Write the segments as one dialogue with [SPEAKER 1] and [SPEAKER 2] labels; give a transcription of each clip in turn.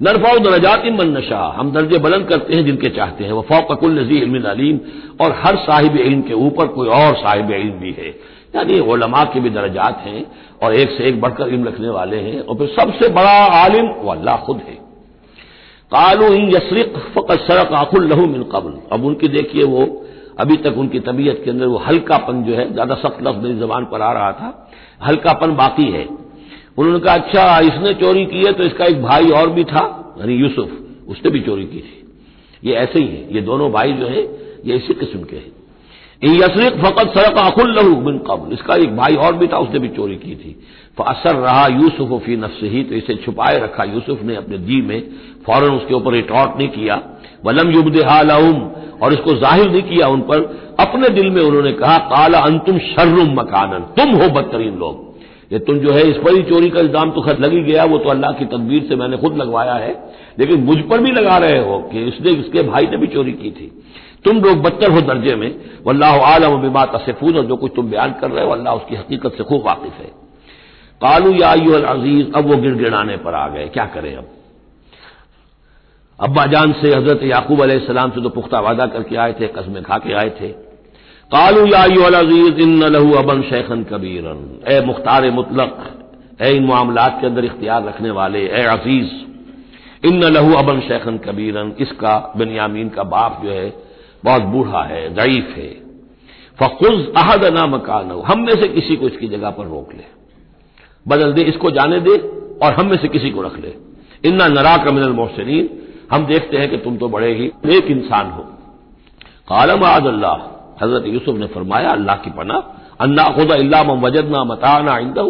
[SPEAKER 1] नरफाउ दरजात मन नशा। हम दर्जे बुलंद करते हैं जिनके चाहते हैं। वह फ़ौकुल नजी इल्म अलीम। और हर साहिब इल्म के ऊपर कोई और साहिब इल्म भी है। यानी ओलमा के भी दर्जात हैं और एक से एक बढ़कर इल्म रखने वाले हैं। और फिर सबसे बड़ा आलिम वो अल्लाह खुद है। कालू इन यसरिक फ़कत सरक आखुल लहू मिन कबल। अब उनकी देखिए वो, अभी तक उनकी तबीयत के अंदर वो हल्कापन जो है, ज़्यादा सख्त लफ्ज मेरी जबान पर आ रहा था। हल्कापन बाकी है। उन्होंने कहा अच्छा इसने चोरी की है तो इसका एक भाई और भी था। यानी यूसुफ, उसने भी चोरी की थी। ये ऐसे ही है, ये दोनों भाई जो है, ये इसी किस्म के हैं। यसरिक फ़कत सड़क अकुल लहू बिन कबल। इसका एक भाई और भी था, उसने भी चोरी की थी। असर रहा यूसुफ फ़ी नफ्स ही तो इसे छुपाए रखा यूसुफ ने अपने जी में। फ़ौरन उसके ऊपर रिटॉर्ट नहीं किया। वलम युबद हालाउम और इसको ज़ाहिर नहीं किया उन पर। अपने दिल में उन्होंने कहा, काला अंतुम शर्रुम मकानन, तुम हो बदतरीन लोग। ये तुम जो है इस पर ही चोरी का इल्ज़ाम तो खत लगी गया, वो तो अल्लाह की तदबीर से मैंने खुद लगवाया है। लेकिन मुझ पर भी लगा रहे हो कि इसने, इसके भाई ने भी चोरी की थी। तुम लोग बदतर हो दर्जे में। वल्लाह आलम बिमा तसेफून, और जो कुछ तुम बयान कर रहे हो, अल्लाह उसकी हकीकत से खूब वाकिफ है। कालू या अज़ीज़, अब वो गिड़गिड़ाने पर आ गए। क्या करें अब? अब्बा जान से हज़रत याकूब सलाम से तो पुख्ता वादा करके आए थे, कस्में खा के आए थे। कालू या अज़ीज़ इन लहू अबन शेखन कबीरन। ए मुख्तार मुतलक, ए इन मामला के अंदर इख्तियार रखने वाले, ए अज़ीज़ इन लहू अबन शेखन कबीरन, इसका बिनयामीन का बाप जो है, बहुत बूढ़ा है ज़यीफ है। फ़ुज अहद ना मकान हम में से किसी को इसकी जगह पर रोक ले। बदल दे, इसको जाने दे और हम में से किसी को रख ले। इन्ना नरा का मिनल मोहसिन हम देखते हैं कि तुम तो बड़े ही नेक इंसान हो। कालम आद अल्लाह हज़रत यूसुफ ने फरमाया, अल्लाह की पना अन्ना खुदा अल्लाह वजदना मताना आइंदा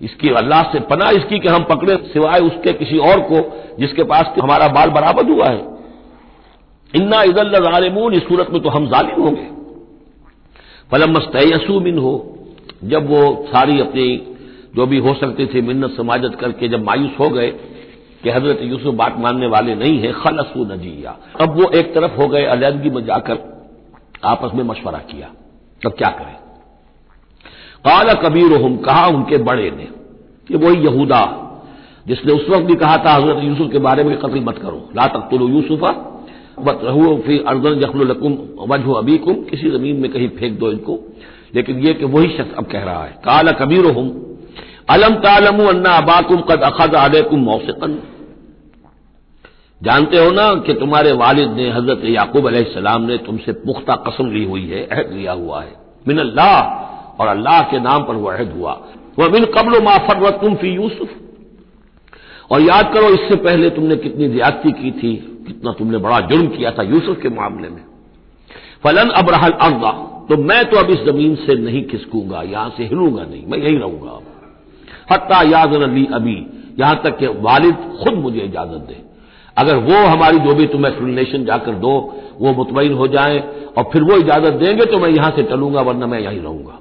[SPEAKER 1] इसकी अल्लाह से पना इसकी कि हम पकड़े, सिवाय उसके किसी और को, जिसके पास हमारा बाल बराबर हुआ है। इन्ना इजल्लालिमून इस सूरत में तो हम जालिम होंगे। फलम मस्तयसू मिन हो जब वो सारी अपनी, जो भी हो सकती थी, मिन्नत समाजत करके जब मायूस हो गए, कि हज़रत यूसुफ बात मानने वाले नहीं है, खलसू नजिया। अब वो एक तरफ़ हो गए, अलहदगी में जाकर आपस में मशवरा किया। तब क्या करें? काला कबीर हम कहा उनके बड़े ने, कि वही यहूदा, जिसने उस वक्त भी कहा था, हज़रत यूसुफ के बारे में कत्ल मत करो। ला तक तुलो यूसुफा रहू फिर अर्जन जखलकुम वजह अबीकुम, किसी ज़मीन में कहीं फेंक दो इनको। लेकिन यह कि वही शख्स अब कह रहा है, काला कबीर हम अलम तालमु अन्ना अबाकुम कद अखद आलेकुम मौसकन। जानते हो ना कि तुम्हारे वालिद ने हज़रत याकूब सलाम ने तुमसे पुख्ता कसम ली हुई है, अहद लिया हुआ है। मिन अल्लाह, और अल्लाह के नाम पर वह अहद हुआ। वह मिन कबल माफर व तुम फ़ी यूसुफ। और याद करो, इससे पहले तुमने कितनी ज्यादती की थी, कितना तुमने बड़ा जुर्म किया था यूसुफ के मामले में। फलन अब रहल अर्दा तो मैं तो अब इस ज़मीन से नहीं खिसकूँगा, यहाँ से हिलूँगा नहीं, मैं यही रहूँगा। हत्ता याद अली अभी यहाँ तक कि वालिद खुद मुझे इजाज़त दे। अगर वो हमारी जो भी तुम एक्सप्लेनेशन जाकर दो, वो मुतमिन हो जाए और फिर वो इजाज़त देंगे तो मैं यहाँ से चलूँगा, वरना मैं यहीं रहूँगा।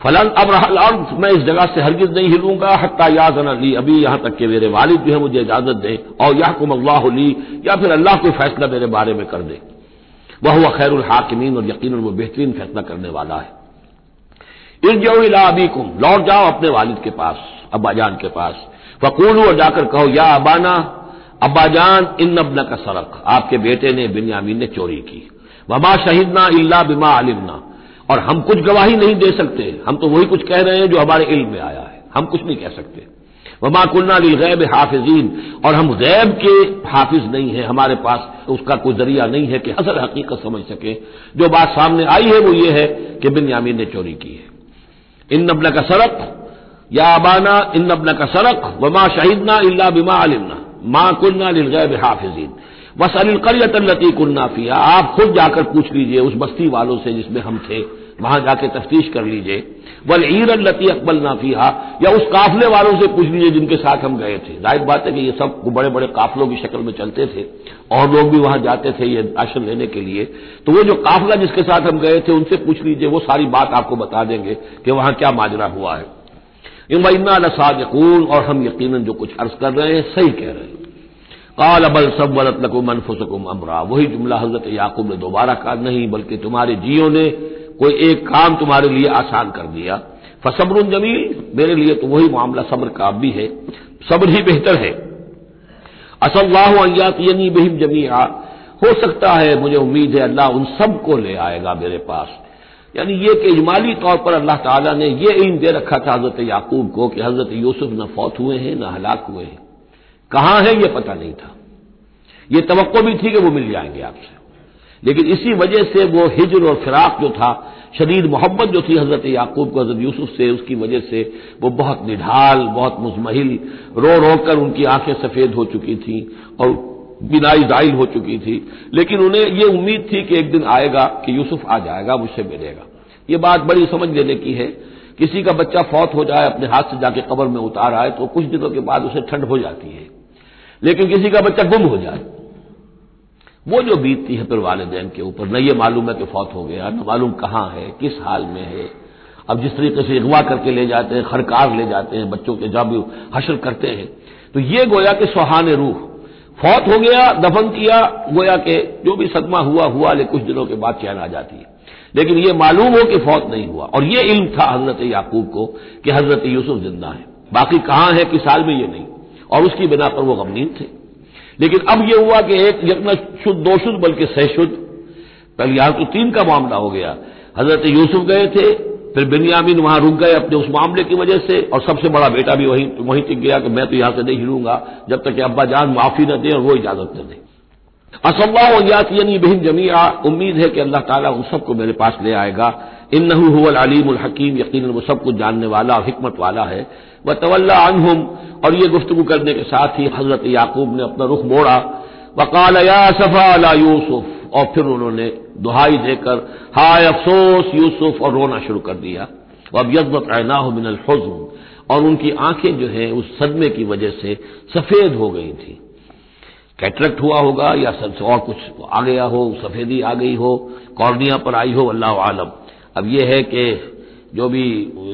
[SPEAKER 1] फलन अब मैं इस जगह से हरगिज नहीं हिलूँगा हत्या याद ली, अभी यहाँ तक कि मेरे वालिद जो है मुझे इजाज़त दें, और यह कुम अल्लाह ली, या फिर अल्लाह कोई फैसला मेरे बारे में कर दे। वह हुआ खैर हाकिमीन और यकीन वो बेहतरीन फैसला करने वाला है। इर्जा अबी कुम लौट जाओ अपने वालिद के पास, अब्बाजान के पास। फकूल और जाकर कहो, या अबाना अब्बाजान इन नबन का सड़क। आपके बेटे ने बिन्यामीन ने चोरी की। वबा शहीदना इल्ला बिमा आलिमना और हम कुछ गवाही नहीं दे सकते। हम तो वही कुछ कह रहे हैं जो हमारे इल्म में आया है। हम कुछ नहीं कह सकते। वमा कुल्ला गैब हाफिजीन। और हम गैब के हाफिज नहीं है। हमारे पास उसका कोई ज़रिया नहीं है कि असल हकीकत समझ सके। जो बात सामने आई है वो ये है कि बिन यामीन ने चोरी की है। इन नबल का सड़क। या अबाना इन नबल का सड़क। वमा शहीदना इल्ला बिमा आलिमना माँ कुल्ला गैब हाफिजीन। बस अनिलकरियत लती कुन्नाफिया आप खुद जाकर पूछ लीजिए उस बस्ती वालों से जिसमें हम थे। वहाँ जाके तफ्तीश कर लीजिए। वल ईर लती अकबल नाफिया या उस काफले वालों से पूछ लीजिए जिनके साथ हम गए थे। ज़ाहिर बात है कि ये सब बड़े बड़े काफलों की शक्ल में चलते थे। और लोग भी वहाँ जाते थे ये राशन लेने के लिए। तो वो जो काफला जिसके साथ हम गए थे, उनसे पूछ लीजिए। वो सारी बात आपको बता देंगे कि वहाँ क्या माजरा हुआ है। इन्ना लसादकून, और हम यकीन जो कुछ अर्ज़ कर रहे हैं, सही कह रहे हैं। काल अबल सब वलत लकुम अनफुसकुम अमरा। वही जुमला हज़रत याकूब ने दोबारा कहा, नहीं, बल्कि तुम्हारे जियो ने कोई एक काम तुम्हारे लिए आसान कर दिया। फसब्र जमील, मेरे लिए तो वही मामला सब्र का भी है। सब्र ही बेहतर है। असल्लाहनी बहिम जमीया हो सकता है मुझे उम्मीद है अल्लाह उन सबको ले आएगा मेरे पास। यानी ये कि इजमाली तौर पर अल्लाह ताला ने यह इन दे रखा था हज़रत याकूब को कि हज़रत यूसुफ न फौत हुए हैं, न हलाक हुए हैं। कहाँ है यह पता नहीं था। यह तो भी थी कि वो मिल जाएँगे आपसे। लेकिन इसी वजह से वो हिजर और फिराक जो था, शदीद मोहब्बत जो थी हज़रत याकूब को, हज़रत यूसुफ से, उसकी वजह से वो बहुत निढाल, बहुत मुजमहिल रो रो कर उनकी आँखें सफ़ेद हो चुकी थी और बिनाई दाइल हो चुकी थी। लेकिन उन्हें ये उम्मीद थी कि एक दिन आएगा कि यूसुफ आ जाएगा, मुझसे मिलेगा। ये बात बड़ी समझ लेने की है। किसी का बच्चा फौत हो जाए, अपने हाथ से जाके कबर में उतार आए तो कुछ दिनों के बाद उसे ठंड हो जाती है। लेकिन किसी का बच्चा गुम हो जाए। वो जो बीतती है फिर वालदेन के ऊपर न ये मालूम है कि फौत हो गया, न मालूम कहाँ है, किस हाल में है। अब जिस तरीके से अगवा करके ले जाते हैं, खरकार ले जाते हैं, बच्चों के जब हशर करते हैं। तो ये गोया कि सुहान रूह फौत हो गया, दफन किया, गोया के जो भी सदमा हुआ हुआ ले कुछ दिनों के बाद चैन आ जाती है। लेकिन ये मालूम हो कि फौत नहीं हुआ। और ये इल्म था हज़रत याकूब को कि हज़रत यूसुफ ज़िंदा है। बाकी कहाँ है किस साल में ये नहीं। और उसकी बिना पर वो गमनीन थे। लेकिन अब यह हुआ कि एक यकना शुद्ध, दो शुद्ध, बल्कि सहशुद्ध पहले यहाँ तो तीन का मामला हो गया। हज़रत यूसुफ गए थे फिर बिनियामिन वहाँ रुक गए अपने उस मामले की वजह से, और सबसे बड़ा बेटा भी वहीं वहीं टिक गया कि मैं तो यहाँ से नहीं हिलूँगा, जब तक कि अब्बा जान माफ़ी न दें और वो इजाज़त न दें। दे असल्लायानी बहन जमीया उम्मीद है कि अल्लाह ताला उन सबको मेरे पास ले आएगा। इन नहुल अलीम हकीम यकीन वो सब कुछ जानने वाला और हिकमत वाला है। व तवल्ला अनहुम, और ये गुफ्तु करने के साथ ही हज़रत याकूब ने अपना रुख मोड़ा। वकाल या सफ़ा अला यूसुफ, और फिर उन्होंने दुहाई देकर, हाय अफसोस, यूसुफ, और रोना शुरू कर दिया। अब यदत ऐना मिनल हज़न, और उनकी आँखें जो है उस सदमे की वजह से सफ़ेद हो गई थी। कैटरेक्ट हुआ होगा या और कुछ आ गया हो, सफेदी आ गई हो, कॉर्निया पर आई हो, अल्लाह आलम। अब यह है कि जो भी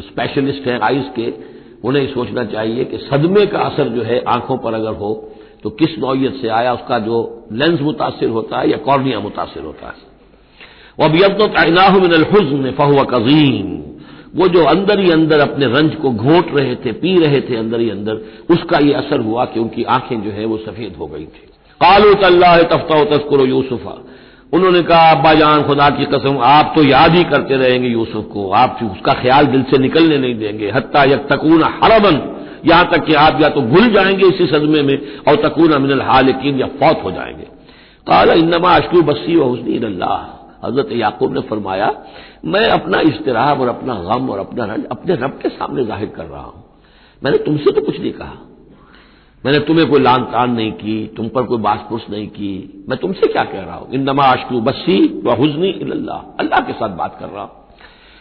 [SPEAKER 1] स्पेशलिस्ट हैं आइस के, उन्हें सोचना चाहिए कि सदमे का असर जो है आँखों पर अगर हो तो किस नौयत से आया, उसका जो लेंस मुतासर होता है या कॉर्निया मुतासर होता है। वह अब तो तैनाह मिनल हुजन फहुआ कजीम वो जो अंदर ही अंदर अपने रंज को घोट रहे थे, पी रहे थे अंदर ही अंदर, उसका ये असर हुआ कि उनकी आँखें जो है वो सफ़ेद हो गई थी। कालू तल्ला तफ्ता तस्कुर यूसुफा। उन्होंने कहा, अब्बा जान, खुदा की कसम, आप तो याद ही करते रहेंगे यूसुफ को, आप उसका ख्याल दिल से निकलने नहीं देंगे। हत्ता यक तकून हरबन, यहाँ तक कि आप या तो भूल जाएँगे इसी सदमे में, और तकून अमिन हालिकीन, या फौत हो जाएँगे। काला इनमा अशकू बस्सी व हुसनी अल्लाह हज़रत याकूब ने फरमाया, मैं अपना इश्तराब और अपना गम और अपना रंज अपने रब के सामने ज़ाहिर कर रहा हूँ। मैंने तुमसे तो कुछ नहीं कहा। मैंने तुम्हें कोई लान तान नहीं की, तुम पर कोई बासपुस नहीं की। मैं तुमसे क्या कह रहा हूँ? इन नमा अशकू बसी व हुजनी अल्लाह अल्लाह के साथ बात कर रहा हूँ।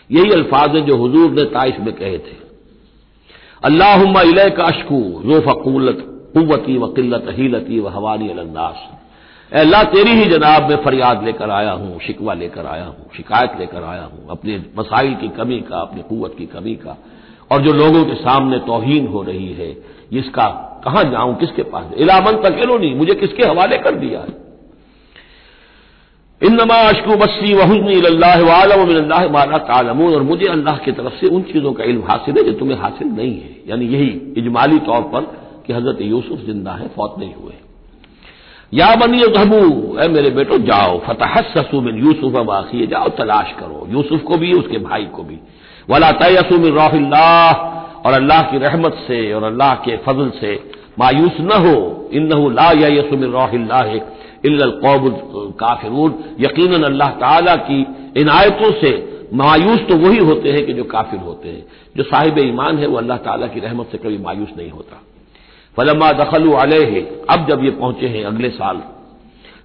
[SPEAKER 1] यही अल्फाज हैं जो हजूर ने ताइफ में कहे थे। अल्लाह का अशकू जो फकूलत कुवती व किल्लत, हीलती व हवानी अलंदास अल्लाह तेरी ही जनाब में फरियाद लेकर आया हूँ, शिकवा लेकर आया हूँ, शिकायत लेकर आया हूँ, अपने मसाइल की कमी का, अपनी कुत की कमी का। और जो लोगों के सामने तोहीन हो रही है, इसका कहाँ जाऊँ, किसके पास? इलामन तकेलो नहीं मुझे किसके हवाले कर दिया है? इन नमा अशकू बस्सी वहनी वालम माला तालमून। और मुझे अल्लाह की तरफ़ से उन चीज़ों का इल्म हासिल है, जो तुम्हें हासिल नहीं है। यानी यही इजमाली तौर पर कि हज़रत यूसुफ ज़िंदा है, फौत नहीं हुए। या बनी जबू ए मेरे बेटो, जाओ फतह ससू बिन यूसुफ बाकी जाओ, तलाश करो। यूसुफ को भी, उसके भाई को भी। वला तयसू मिन राहिल्लाह और अल्लाह की रहमत से, और अल्लाह के फजल से मायूस न हो। इन ला या यसमिल्लाकौब काफिरून। यकीन अल्लाह ताला की इन आयतों से मायूस तो वही होते हैं कि जो काफिर होते हैं। जो साहिब ईमान है, वो अल्लाह ताला की रहमत से कभी मायूस नहीं होता। फलमा दखल अलह। अब जब ये पहुँचे हैं अगले साल।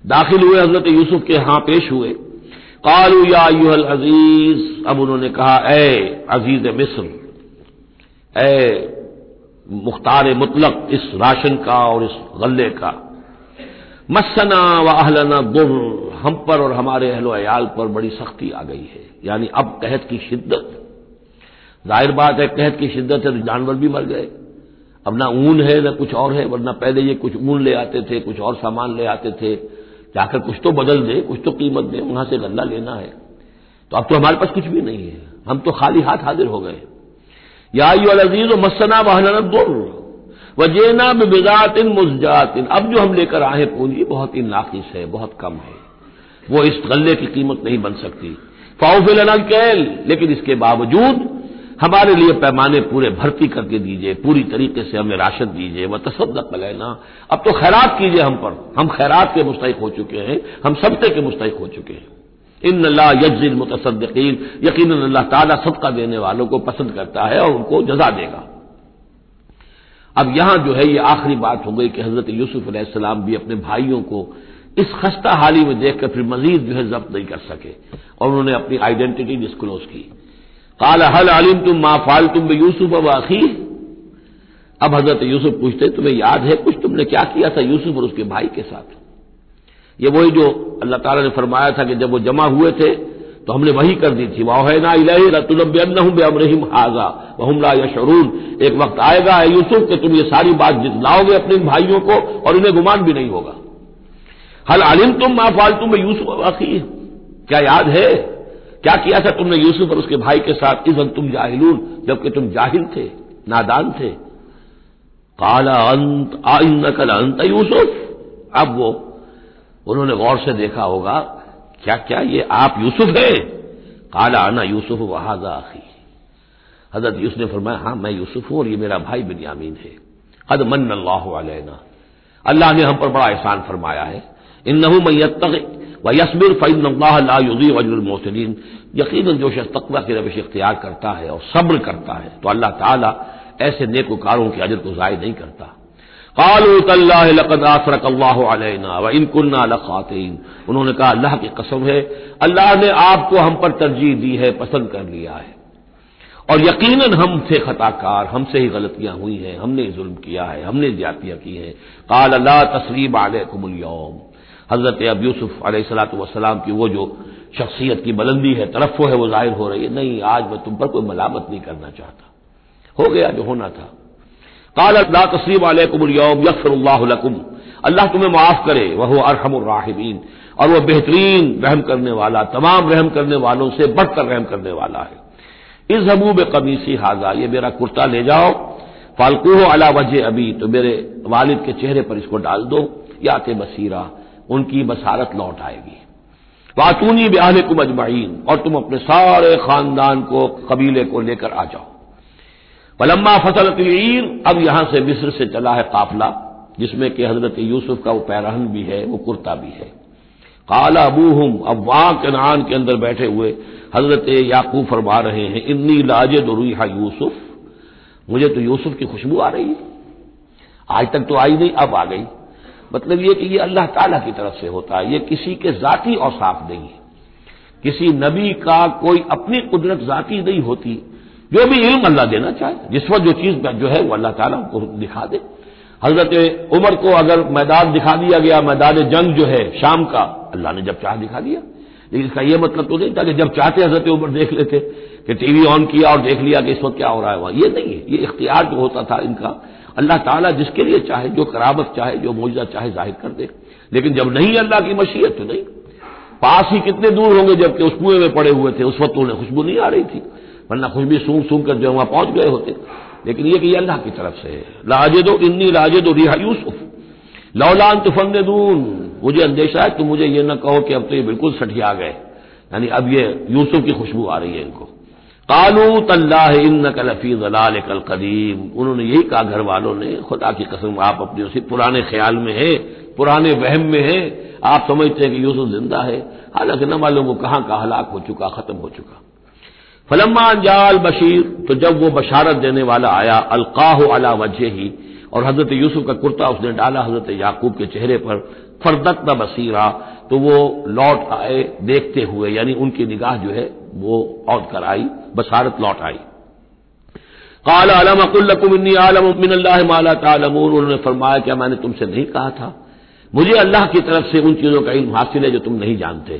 [SPEAKER 1] दाखिल हुए हज़रत यूसुफ के यहाँ पेश हुए। कालू या यूहल अज़ीज़। अब उन्होंने कहा ए अज़ीज़ मिस्र ए मुख्तार मुतलक, इस राशन का और इस गल्ले का। मसना व अहलना दुर, हम पर और हमारे अहलो अयाल पर बड़ी सख्ती आ गई है। यानी अब कहत की शिद्दत। ज़ाहिर बात है, कहत की शिद्दत है तो जानवर भी मर गए। अब ना ऊन है, ना कुछ और है, वरना पहले ये कुछ ऊन ले आते थे, कुछ और सामान ले आते थे। जाकर कुछ तो बदल दे, कुछ तो कीमत दे, वहाँ से गल्ला लेना है। तो अब तो हमारे पास कुछ भी नहीं है। हम तो खाली हाथ हाजिर हो गए। या अज़ीज़ मसना वहना दुर वजेना बिजात इन मुजात इन अब जो हम लेकर आए पूंजी, बहुत ही नाकिस है, बहुत कम है। वो इस गल्ले की कीमत नहीं बन सकती। फाउफिल कैल लेकिन इसके बावजूद हमारे लिए पैमाने पूरे भर्ती करके दीजिए, पूरी तरीके से हमें राशन दीजिए, वह तसदक लेना अब तो खैरात कीजिए हम पर। हम खैरात के मुस्तक हो चुके हैं, हम सबसे के मुस्तक हो चुके हैं। इन अल्लाह यजिल मुतसदीन यकीन अल्लाह ताला सबका देने वालों को पसंद करता है और उनको जजा देगा। अब यहाँ जो है, ये आखिरी बात हो गई कि हज़रत यूसुफ अलैहिस्सलाम भी अपने भाइयों को इस खस्ता हाली में देखकर फिर मजीद जो है जब्त नहीं कर सके और उन्होंने अपनी आइडेंटिटी डिस्क्लोज की। काल हल आलिम तुम मा फाल तुम यूसुफ अब आखी अब हज़रत यूसुफ पूछते तुम्हें याद है कुछ तुमने क्या किया था यूसुफ और उसके भाई के साथ ये वही जो अल्लाह ताला ने फरमाया था कि जब वो जमा हुए थे तो हमने वही कर दी थी वाहना बेअमरहिम हाजा वहमला यशरून एक वक्त आएगा यूसुफ कि तुम ये सारी बात जितलाओगे अपने भाइयों को और उन्हें गुमान भी नहीं होगा हल आलिम तुम मा फाल तुम यूसुफ आखी क्या याद है क्या किया था तुमने यूसुफ और उसके भाई के साथ? इजन तुम जाहिलून, जबकि तुम जाहिल थे, नादान थे। काला अंत आइन कल अंत, यूसुफ। अब वो, उन्होंने गौर से देखा होगा क्या क्या ये आप यूसुफ है? काला आना यूसुफ वहाजा आखी हज़रत यूसुफ ने फरमाया हाँ मैं यूसुफ हूँ और ये मेरा भाई बिन्यामीन है। हद मन अल्लाह अल्लाह ने हम पर बड़ा एहसान फरमाया है। इन नहू मैत व यसबिर फ़ैन युदी वजलमोसलिन यकीन जो शख्स तकवा की रविश इख्तियार करता है और सब्र करता है तो अल्लाह ताला ऐसे नेकोकारों के अजर को ज़ाय नहीं करता कालकद आसरक अल्लाह व इनकुन्ना उन्होंने कहा अल्लाह की कसम है अल्लाह ने आपको हम पर तरजीह दी है पसंद कर लिया है और यकीनन हम थे खताकार हमसे ही गलतियाँ हुई हैं हमने जुल्म किया है हमने ज्यातियाँ की हैं काल अल्लाह तस्लीब आलकुमुल यौम हज़रत अब यूसुफ अलैहिस्सलाम की वो जो शख्सियत की बुलंदी है तरफ़ है वो ज़ाहिर हो रही है, नहीं, आज मैं तुम पर कोई मलामत नहीं करना चाहता। हो गया जो होना था। काल तस्लीम अलकुम यकफरल्लाकुम अल्लाह तुम्हें माफ़ करे वह अरहमराहिबीन और वह बेहतरीन रहम करने वाला, तमाम रहम करने वालों से बढ़कर रहम करने वाला है। इस हबूब कमीसी हाजा, ये मेरा कुर्ता ले जाओ। फालकू हो अला वजह अभी तो मेरे वालिद के चेहरे पर इसको डाल दो। या ते बसीरा उनकी बसारत लौट आएगी। वातूनी ब्याह कुम अजमाइन और तुम अपने सारे खानदान को, कबीले को लेकर आ जाओ। पलम्मा फ़सल ईर अब यहाँ से मिस्र से चला है काफिला, जिसमें कि हज़रत यूसुफ का वो पैरहन भी है, वो कुर्ता भी है। काला अबूहम, अब वहाँ कनान के अंदर बैठे हुए हज़रत याकूब फरमा रहे हैं, इन्नी लाजे दुरुहा यूसुफ, मुझे तो यूसुफ की खुशबू आ रही है। आज तक तो आई नहीं, अब आ गई। मतलब ये कि ये अल्लाह ताला की तरफ़ से होता है। ये किसी के जाति और साफ़ नहीं है। किसी नबी का कोई अपनी कुदरत जाति नहीं होती। जो भी इल्म अल्लाह देना चाहे, जिस वक्त जो चीज़ जो है वो अल्लाह ताला को दिखा दे। हज़रत उमर को अगर मैदान दिखा दिया गया, मैदान जंग जो है शाम का, अल्लाह ने जब चाह दिखा दिया। लेकिन इसका यह मतलब तो नहीं था कि जब चाहते हज़रत उमर देख लेते, कि टीवी ऑन किया और देख लिया कि इस वक्त क्या हो रहा है वहाँ। ये नहीं है। ये इख्तियार जो होता था इनका अल्लाह ताला जिसके लिए चाहे, जो करामत चाहे, जो मुजदा चाहे ज़ाहिर कर दे। लेकिन जब नहीं अल्लाह की मशीयत तो नहीं। पास ही कितने दूर होंगे जबकि उस कुएँ में पड़े हुए थे। उस वक्त उन्हें खुशबू नहीं आ रही थी, वरना खुशबू सूंघ सूंघ कर जो वहाँ पहुँच गए होते। लेकिन यह कि अल्लाह की तरफ़ से है। लाजे दो इन्नी लाजे दो रिहा यूसुफ। लौलान तुफन दून मुझे अंदेशा है, तुम मुझे ये न कहो कि अब तो ये बिल्कुल सठिया गए। यानी अब ये यूसुफ की खुशबू आ रही है इनको। कालू तल्लाह इन कलफी जलाल कल कदीम। उन्होंने यही कहा घर वालों ने, खुदा की कसम, आप अपने उसी पुराने ख्याल में हैं, पुराने वहम में हैं। आप समझते हैं कि यूसुफ ज़िंदा है। हालाँकि न मालूम वो कहाँ का हलाक हो चुका, खत्म हो चुका। फलम्मा जाल बशीर तो जब वो बशारत देने वाला आया, अलकाह अला वजह ही और हज़रत यूसुफ का कुर्ता उसने डाला हज़रत याकूब के चेहरे पर फरदत न बसीरा तो वो लौट आए देखते हुए, यानी उनकी निगाह जो है वो औद कर आई बसारत लौट आई। काल आलम अकुल्लकुमिनी आलम मिन माला तालमून। उन्होंने फरमाया, क्या मैंने तुमसे नहीं कहा था? मुझे अल्लाह की तरफ़ से उन चीज़ों का इल्म हासिल है जो तुम नहीं जानते।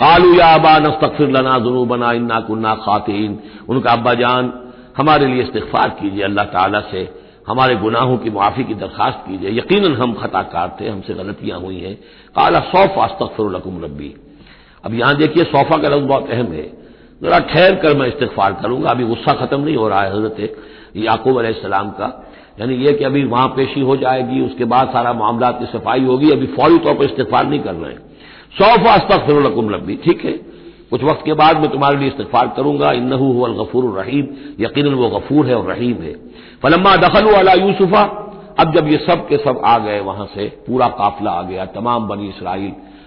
[SPEAKER 1] कालू या अबा नस्तफिर लना जुनू बना इन्ना कुन्ना खातिन। उनका, अब्बा जान, हमारे लिए इस्तफार कीजिए अल्लाह ताला से। हमारे गुनाहों की माफ़ी की दरखास्त कीजिए। यकीन हम खताकार थे, हमसे गलतियाँ हुई हैं। काला सौफ अस्तफरकुम रब्बी। अब यहाँ देखिए, सौफा का लफ्ज बहुत अहम है। जरा ठहर कर मैं इस्तफार करूँगा। अभी गुस्सा खत्म नहीं हो रहा है हज़रत याकूब सलाम का। यानी यह कि अभी वहाँ पेशी हो जाएगी, उसके बाद सारा मामला की सफ़ाई होगी, अभी फौरी तौर पर इस्तफार नहीं कर रहे हैं। सौफा अस्तफरकुम रब्बी, ठीक है? कुछ वक्त के बाद मैं तुम्हारे लिए इस्तफार करूँगा। इन्नहू गफूर रहीम यकीन वो गफूर है और रहीम है। फलम्मा दखल अला यूसुफा, अब जब ये सब के सब आ गए, वहाँ से पूरा काफिला आ गया, तमाम बनी इसराइल।